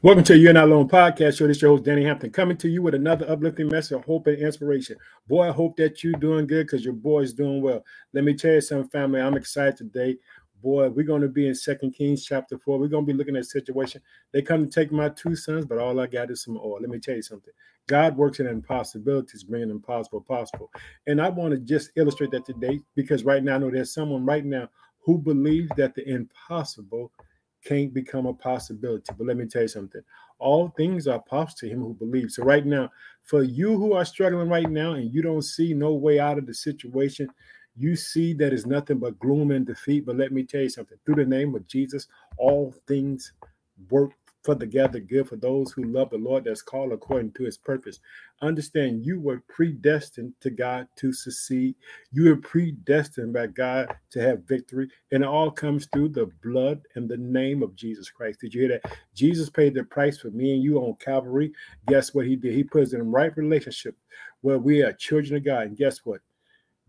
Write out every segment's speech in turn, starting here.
Welcome to You and Not Alone podcast show. This is your host, Danny Hampton, coming to you with another uplifting message of hope and inspiration. Boy, I hope that you're doing good because your boy is doing well. Let me tell you something, family. I'm excited today. Boy, we're going to be in Second Kings chapter 4. We're going to be looking at situation. They come to take my two sons, but all I got is some oil. Let me tell you something. God works in impossibilities, bringing impossible possible. And I want to just illustrate that today because right now I know there's someone right now who believes that the impossible – can't become a possibility. But let me tell you something. All things are possible to him who believes. So right now, for you who are struggling right now and you don't see no way out of the situation, you see that is nothing but gloom and defeat. But let me tell you something. Through the name of Jesus, all things work for the gather good for those who love the Lord that's called according to his purpose. Understand you were predestined to God to succeed. You were predestined by God to have victory. And it all comes through the blood and the name of Jesus Christ. Did you hear that? Jesus paid the price for me and you on Calvary. Guess what he did? He put us in right relationship where we are children of God. And guess what?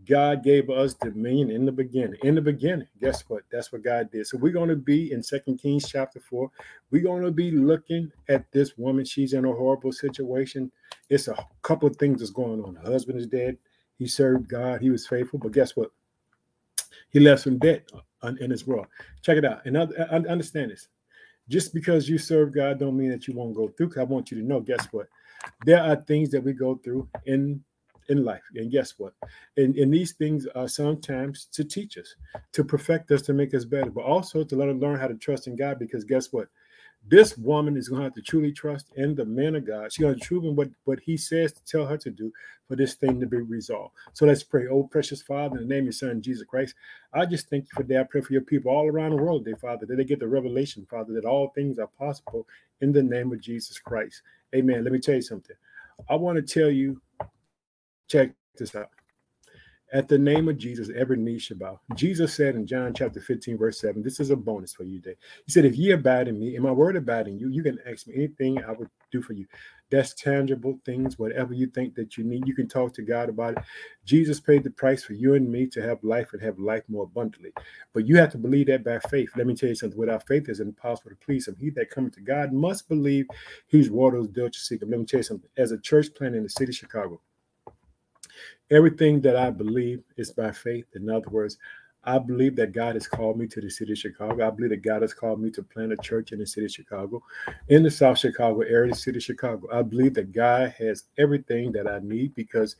God gave us dominion in the beginning. In the beginning, guess what? That's what God did. So we're going to be in Second Kings chapter 4. We're going to be looking at this woman. She's in a horrible situation. It's a couple of things that's going on. Her husband is dead. He served God. He was faithful. But guess what? He left some debt in his world. Check it out. And understand this. Just because you serve God don't mean that you won't go through. I want you to know, guess what? There are things that we go through in in life. And guess what? And, and these things are sometimes to teach us, to perfect us, to make us better, but also to let us learn how to trust in God. Because guess what? This woman is going to have to truly trust in the man of God. She's going to trust in what, what he says to tell her to do for this thing to be resolved. So let's pray. Oh, precious Father, in the name of your son, Jesus Christ, I just thank you for that. I pray for your people all around the world, dear Father, that they get the revelation, Father, that all things are possible in the name of Jesus Christ. Amen. Let me tell you something. I want to tell you Check this out. At the name of Jesus, every knee shall bow. Jesus said in John chapter 15, verse 7, this is a bonus for you today. He said, If ye abide in me, and my word abide in you, you can ask me anything I would do for you. That's tangible things, whatever you think that you need, you can talk to God about it. Jesus paid the price for you and me to have life and have life more abundantly. But you have to believe that by faith. Let me tell you something. Without faith, it's impossible to please him. He that cometh to God must believe he's water diligent seeker. Let me tell you something. As a church plant in the city of Chicago, Everything that I believe is by faith. In other words, I believe that God has called me to the city of Chicago. I believe that God has called me to plant a church in the city of Chicago, in the South Chicago area, the city of Chicago. I believe that God has everything that I need because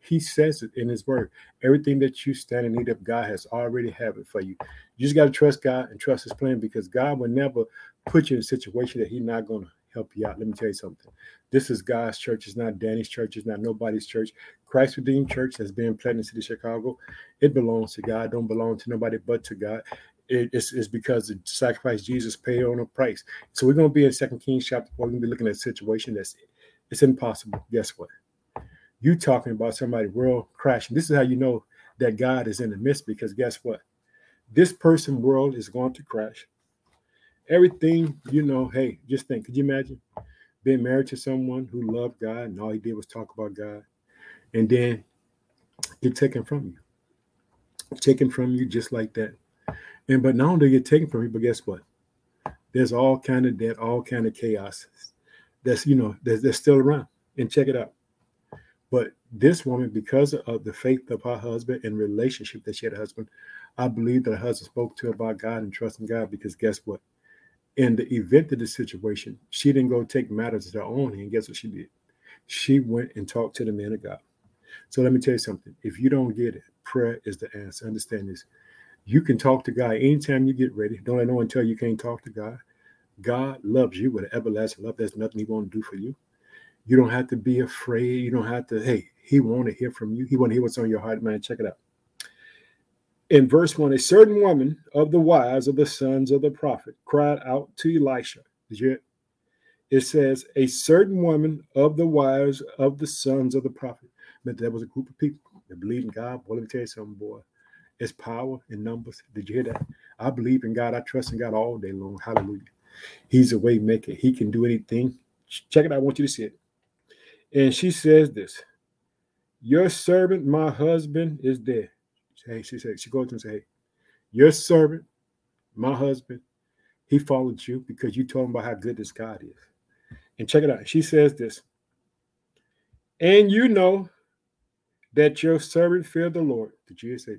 He says it in His Word. Everything that you stand in need of, God has already have it for you. You just got to trust God and trust His plan because God will never put you in a situation that He's not going to help you out. Let me tell you something. This is God's church. It's not Danny's church. It's not nobody's church. Christ Redeemed Church has been planted in the city of Chicago. It belongs to God. Don't belong to nobody but to God. it's, it's because the sacrifice Jesus paid on a price. So we're going to be in Second Kings chapter four. We're going to be looking at a situation that's it's impossible. Guess what? You talking about somebody world crashing. This is how you know that God is in the midst because guess what? This person world is going to crash everything, you know, hey, just think, could you imagine being married to someone who loved God and all he did was talk about God and then get taken from you? Taken from you just like that. And but not only get taken from you, but guess what? There's all kind of debt, all kind of chaos that's you know that's, that's still around. And check it out. But this woman, because of the faith of her husband and relationship that she had a husband, I believe that her husband spoke to her about God and trusting God because guess what? In the event of the situation, she didn't go take matters to her own hand. Guess what she did? She went and talked to the man of God. So let me tell you something. If you don't get it, prayer is the answer. Understand this. You can talk to God anytime you get ready. Don't let no one tell you you can't talk to God. God loves you with an everlasting love. There's nothing He won't do for you. You don't have to be afraid. You don't have to, hey, He want to hear from you. He want to hear what's on your heart, man. Check it out in verse 1 a certain woman of the wives of the sons of the prophet cried out to elisha. Did you it? Says a certain woman of the wives of the sons of the prophet. Meant there was a group of people that believed in god. Well let me tell you something boy. It's power in numbers. Did you hear that? I believe in god. I trust in god all day long. Hallelujah. He's a way maker. He can do anything. Check it out. I want you to see it. And she says this your servant my husband is dead Hey, she said, she goes and say, Hey, your servant, my husband, He followed you because you told him about how good this God is. And check it out. She says this. And you know that your servant feared the Lord. Did you say,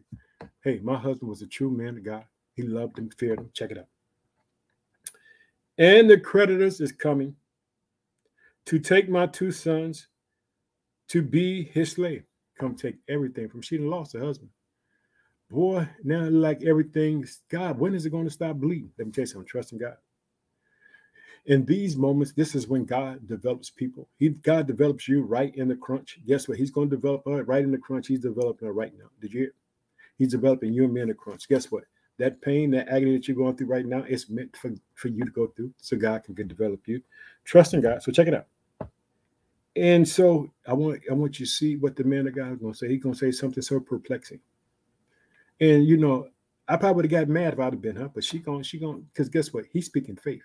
hey, my husband was a true man of God. He loved him, feared him. Check it out. And the creditors is coming to take my two sons to be his slave. Come take everything from she lost her husband. Boy, now like everything's God, when is it going to stop bleeding? Let me tell you something, trust in God. In these moments, this is when God develops people. He God develops you right in the crunch. Guess what? He's going to develop her right in the crunch. He's developing her right now. Did you hear? He's developing you and me in the crunch. Guess what? That pain, that agony that you're going through right now, it's meant for, for you to go through so God can develop you. Trust in God. So check it out. And so I want I want you to see what the man of God is going to say. He's going to say something so perplexing. And you know, I probably would have got mad if I'd have been her, but she going she going because guess what? He's speaking faith.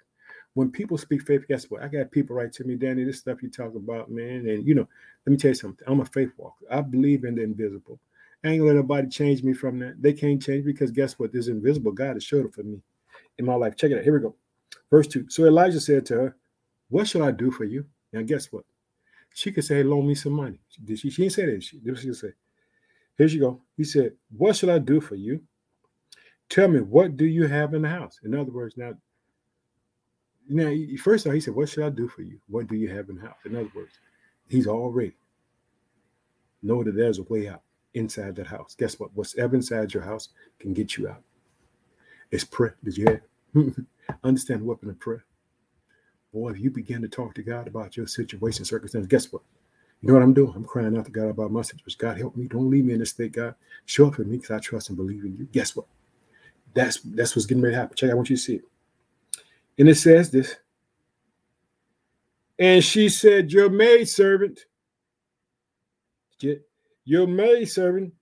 When people speak faith, guess what? I got people write to me, Danny, this stuff you talk about, man. And you know, let me tell you something. I'm a faith walker. I believe in the invisible. I ain't let nobody change me from that. They can't change because guess what? This invisible God has showed it for me in my life. Check it out. Here we go. Verse 2. So Elijah said to her, What shall I do for you? Now guess what? She could say, loan me some money. Did she? She didn't say that. She, did she say? Here she go. He said, What should I do for you? Tell me, what do you have in the house? In other words, now, now first of all, he said, What should I do for you? What do you have in the house? In other words, he's already know that there's a way out inside that house. Guess what? What's ever inside your house can get you out. It's prayer. Did you hear? Understand the weapon of prayer. Boy, if you begin to talk to God about your situation, circumstance, guess what? You know what I'm doing? I'm crying out to God about my situation. God, help me. Don't leave me in this state, God. Show up for me because I trust and believe in you. Guess what? That's that's what's getting ready to happen. Check. I want you to see it. And it says this. And she said, Your maid servant, your maid servant,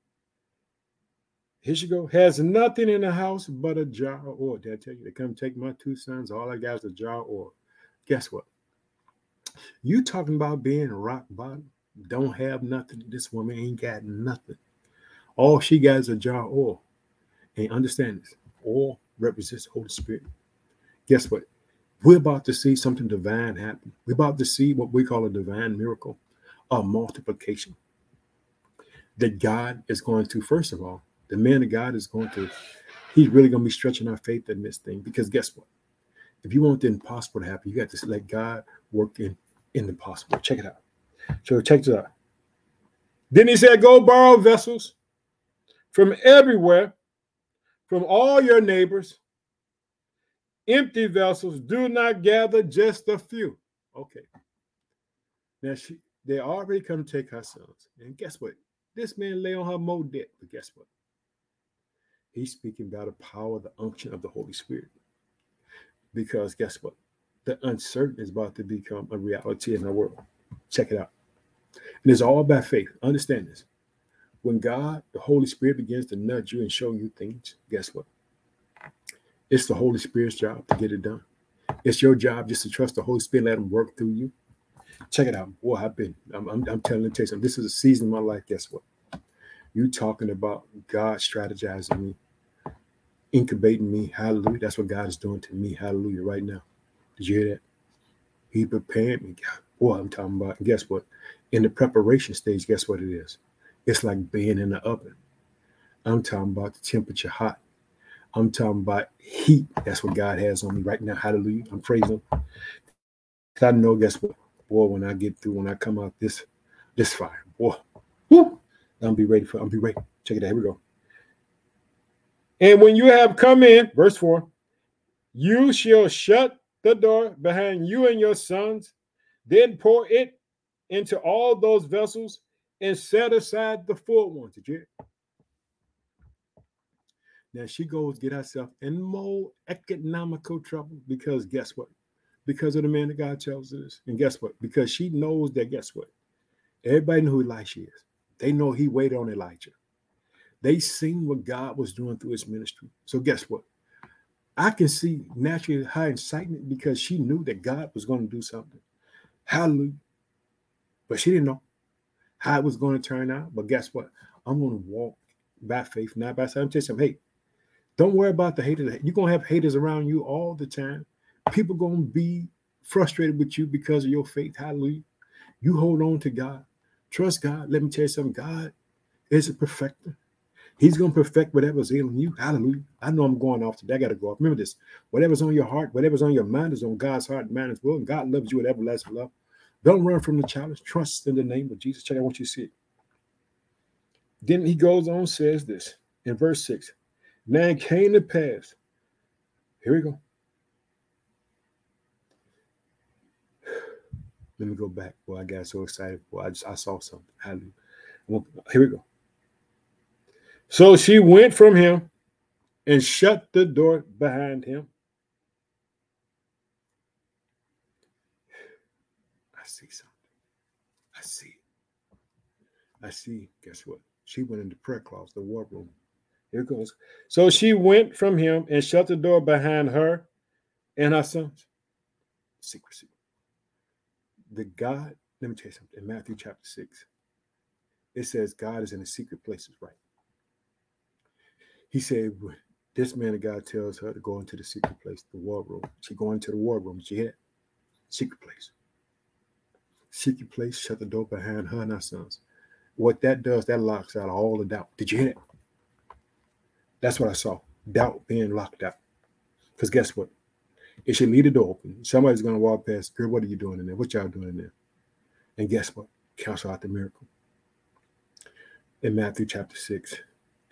here she go, has nothing in the house but a jar of oil. Did I tell you? to come take my two sons. All I got is a jar of oil. Guess what? You talking about being rock bottom? Don't have nothing. This woman ain't got nothing. All she got is a jar of oil. And understand this oil represents the Holy Spirit. Guess what? We're about to see something divine happen. We're about to see what we call a divine miracle, a multiplication. That God is going to, first of all, the man of God is going to, he's really going to be stretching our faith in this thing. Because guess what? If you want the impossible to happen, you got to let God work in, in the possible. Check it out. So check this out. Then he said, Go borrow vessels from everywhere, from all your neighbors. Empty vessels, do not gather just a few. Okay. Now she they already come to take sons. And guess what? This man lay on her more debt. But guess what? He's speaking about the power, the unction of the Holy Spirit. Because guess what? The uncertain is about to become a reality in our world. Check it out. And it's all by faith. Understand this. When God, the Holy Spirit, begins to nudge you and show you things, guess what? It's the Holy Spirit's job to get it done. It's your job just to trust the Holy Spirit, let Him work through you. Check it out. Boy, I've been, I'm, I'm, I'm telling you. This is a season in my life. Guess what? You talking about God strategizing me, incubating me. Hallelujah. That's what God is doing to me. Hallelujah. Right now. Did you hear that? He prepared me. God, boy, I'm talking about. Guess what? In the preparation stage, guess what it is? It's like being in the oven. I'm talking about the temperature hot. I'm talking about heat. That's what God has on me right now. Hallelujah. I'm praising Him. I know, guess what? Boy, when I get through, when I come out this this fire, boy, whoo, I'm be ready for I'm be ready. Check it out. Here we go. And when you have come in, verse 4, you shall shut the door behind you and your sons, then pour it into all those vessels and set aside the full ones. Did you? Now she goes get herself in more economical trouble because guess what? Because of the man that God tells us. And guess what? Because she knows that guess what? Everybody know who Elisha is. They know he waited on Elijah. They seen what God was doing through his ministry. So guess what? I can see naturally her excitement because she knew that God was going to do something. Hallelujah. But she didn't know how it was going to turn out. But guess what? I'm going to walk by faith, not by sight. I'm telling you, hey, Don't worry about the haters. You're gonna have haters around you all the time. People gonna be frustrated with you because of your faith. Hallelujah. You hold on to God. Trust God. Let me tell you something. God is a perfecter. He's going to perfect whatever's ailing you. Hallelujah. I know I'm going off today. I got to go off. Remember this whatever's on your heart, whatever's on your mind is on God's heart and mind as well. And God loves you with everlasting love. Don't run from the challenge. Trust in the name of Jesus. Check out what you see. Then he goes on, says this in verse 6 Now it came to pass. Here we go. Let me go back. Boy, I got so excited. Boy, I just I saw something. Hallelujah. Here we go. So she went from him and shut the door behind him. I see something. I see. I see. Guess what? She went into prayer closet, the war room. Here it goes. So she went from him and shut the door behind her and her sons. Secrecy. The God, let me tell you something. In Matthew chapter 6, it says God is in the secret places, right? He said, This man of God tells her to go into the secret place, the war room. She go into the war room. She hit secret place. Secret place, shut the door behind her and her sons. What that does, that locks out all the doubt. Did you hear it? That's what I saw. Doubt being locked out. Because guess what? It should leave the door open. Somebody's going to walk past, girl, what are you doing in there? What y'all doing in there? And guess what? Cancel out the miracle in Matthew chapter 6,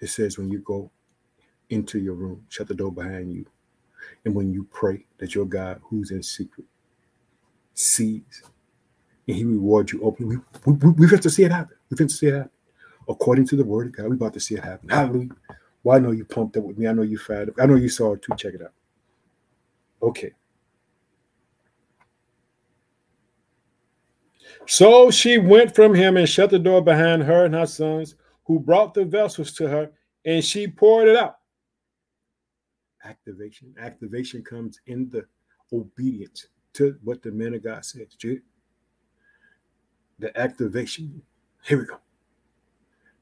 it says, when you go into your room, shut the door behind you. And when you pray, that your God, who's in secret, sees and he rewards you openly. We, we, we have to see it happen. We have to see it happen. According to the word of God, we're about to see it happen. Hallelujah. Well, I know you pumped up with me. I know you fired up. I know you saw it too. Check it out. Okay. So she went from him and shut the door behind her and her sons, who brought the vessels to her, and she poured it out. Activation. Activation comes in the obedience to what the man of God says. The activation. Here we go.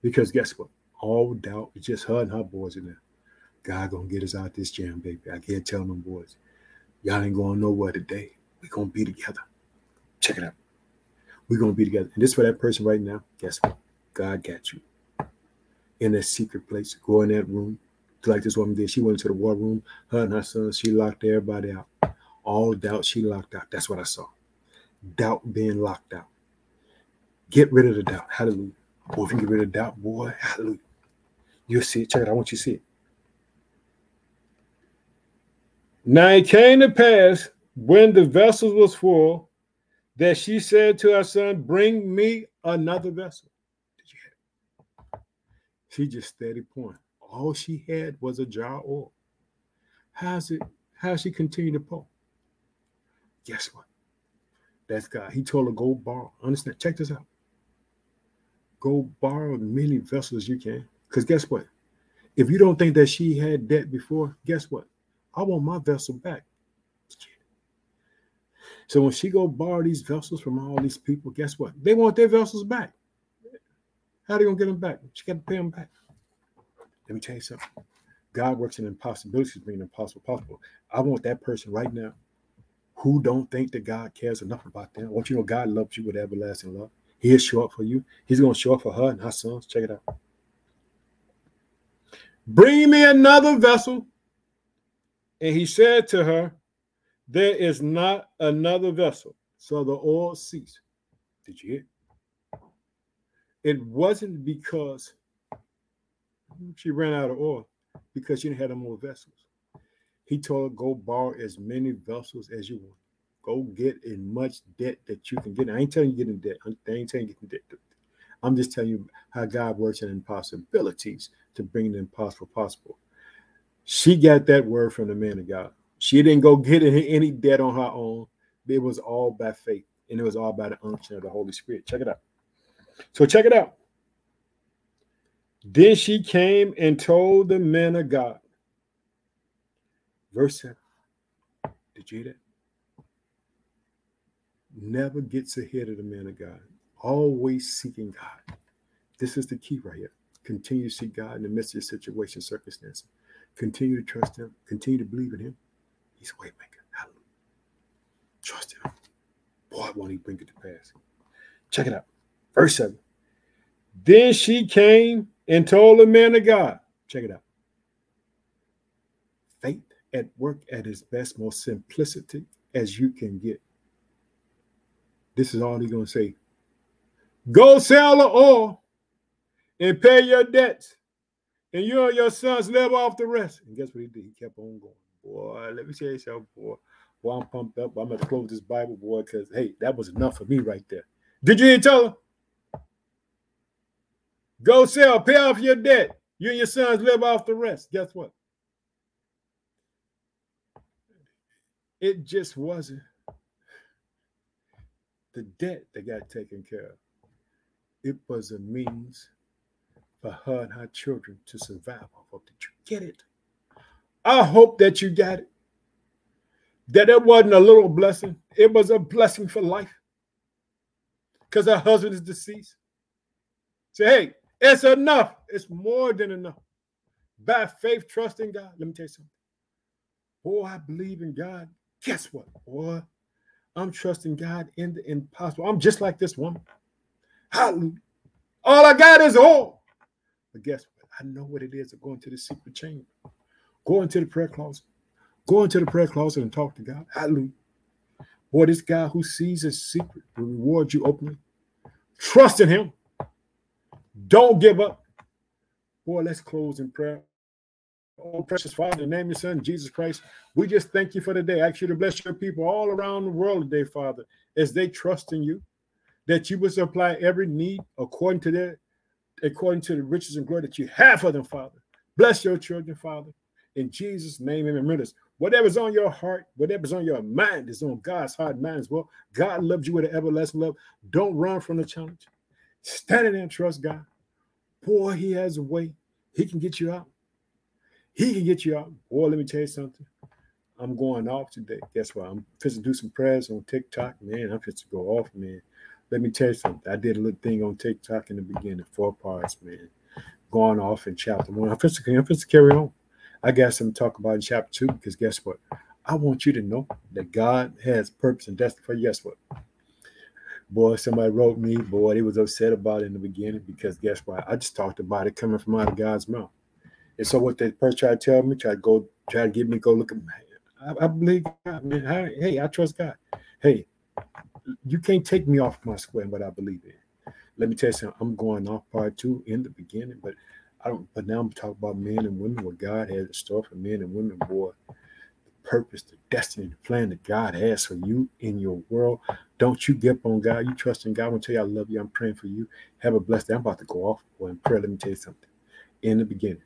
Because guess what? All doubt is just her and her boys in there. God gonna get us out this jam, baby. I can't tell them boys. Y'all ain't going nowhere today. we gonna be together. Check it out. We're gonna be together. And this for that person right now. Guess what? God got you. In that secret place. Go in that room. Like this woman did. She went into the war room. Her and her son, she locked everybody out. All doubt she locked out. That's what I saw. Doubt being locked out. Get rid of the doubt. Hallelujah. Boy, if you get rid of doubt, boy, hallelujah. You'll see it. Check it. I want you to see it. Now it came to pass when the vessel was full that she said to her son, Bring me another vessel. Did you hear? She just steady pouring. All she had was a jar of oil. How's it? How she continue to pour? Guess what? That's God. He told her, go borrow. Understand? Check this out. Go borrow many vessels you can. Because guess what? If you don't think that she had debt before, guess what? I want my vessel back. So when she go borrow these vessels from all these people, guess what? They want their vessels back. How they gonna get them back? She got to pay them back. Let me tell you something. God works in impossibilities, bringing impossible possible. I want that person right now who don't think that God cares enough about them. I want you to know God loves you with everlasting love. He'll show up for you. He's going to show up for her and her sons. Check it out. Bring me another vessel. And he said to her, there is not another vessel. So the oil ceased. Did you hear? It wasn't because she ran out of oil, because she didn't have no more vessels. He told her, go borrow as many vessels as you want. Go get as much debt that you can get. I ain't telling you get in debt. I ain't telling you get in debt. I'm just telling you how God works in impossibilities to bring the impossible possible. She got that word from the man of God. She didn't go get any debt on her own. It was all by faith, and it was all by the unction of the Holy Spirit. Check it out. So check it out. Then she came and told the men of God. Verse 7. Did you hear that? Never gets ahead of the man of God. Always seeking God. This is the key right here. Continue to seek God in the midst of your situation, circumstance. Continue to trust him. Continue to believe in him. He's a way maker. Hallelujah. Trust him. Boy, won't he bring it to pass. Check it out. Verse 7. Then she came and told the man of God. Check it out. Faith at work at its best, most simplicity as you can get. This is all he's going to say. Go sell the oil and pay your debts, and you and your sons live off the rest. And guess what he did? He kept on going. Boy, let me tell you something, boy. Boy, I'm pumped up. I'm going to close this Bible, boy, because, hey, that was enough for me right there. Did you hear tell her? Go sell, pay off your debt. You and your sons live off the rest. Guess what? It just wasn't the debt that got taken care of. It was a means for her and her children to survive off of. Did you get it? I hope that you got it. That it wasn't a little blessing, it was a blessing for life. Because her husband is deceased. Say, hey, it's enough. It's more than enough. By faith, trust in God. Let me tell you something. Boy, I believe in God. Guess what, boy? I'm trusting God in the impossible. I'm just like this woman. Hallelujah. All I got is all. But guess what? I know what it is of going to the secret chamber. Go into the prayer closet. Go into the prayer closet and talk to God. Hallelujah. Boy, this guy who sees his secret will reward you openly. Trust in him. Don't give up. Boy, let's close in prayer. Oh, precious Father, name of your Son, Jesus Christ, we just thank you for the day. I ask you to bless your people all around the world today, Father, as they trust in you, that you will supply every need according to their, according to the riches and glory that you have for them, Father. Bless your children, Father. In Jesus' name, and remember this. Whatever's on your heart, whatever's on your mind is on God's heart and mind as well. God loves you with an everlasting love. Don't run from the challenge. Stand in and trust God. Boy, he has a way. He can get you out. He can get you out. Boy, let me tell you something. I'm going off today. Guess what? I'm supposed to do some prayers on TikTok. Man, I'm supposed to go off, man. Let me tell you something. I did a little thing on TikTok in the beginning, four parts, man. Going off in chapter one. I'm supposed to, I'm to carry on. I got some talk about in chapter two because guess what? I want you to know that God has purpose and destiny for you. Guess what? Boy, somebody wrote me, boy, they was upset about it in the beginning because guess what? I just talked about it coming from out of God's mouth. And so what the person tried to tell me, tried to go, try to get me go look at I, I believe God, man. I, hey, I trust God. Hey, you can't take me off my square and what I believe in. Let me tell you something. I'm going off part two in the beginning, but I don't. But now I'm talking about men and women. What God has in store for men and women, boy. Purpose, the destiny, the plan that God has for you in your world. Don't you give up on God. You trust in God. I want to tell you I love you. I'm praying for you. Have a blessed day. I'm about to go off in prayer. Let me tell you something. In the beginning,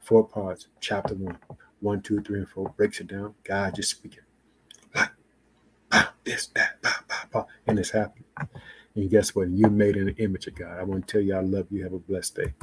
four parts, chapter one, one, two, three, and four, breaks it down. God just speaking. Like, this, that, bah, bah, bah, and it's happening. And guess what? You made in the image of God. I want to tell you I love you. Have a blessed day.